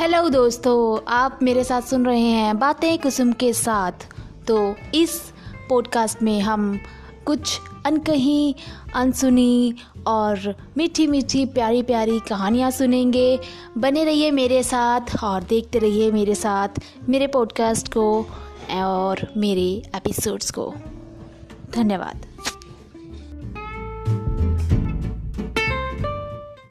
Hello दोस्तों, आप मेरे साथ सुन रहे हैं बातें कुसुम के साथ। तो इस पॉडकास्ट में हम कुछ अनकही, अनसुनी और मीठी मीठी प्यारी प्यारी कहानियाँ सुनेंगे। बने रहिए मेरे साथ और देखते रहिए मेरे साथ मेरे पॉडकास्ट को और मेरे एपिसोड्स को। धन्यवाद।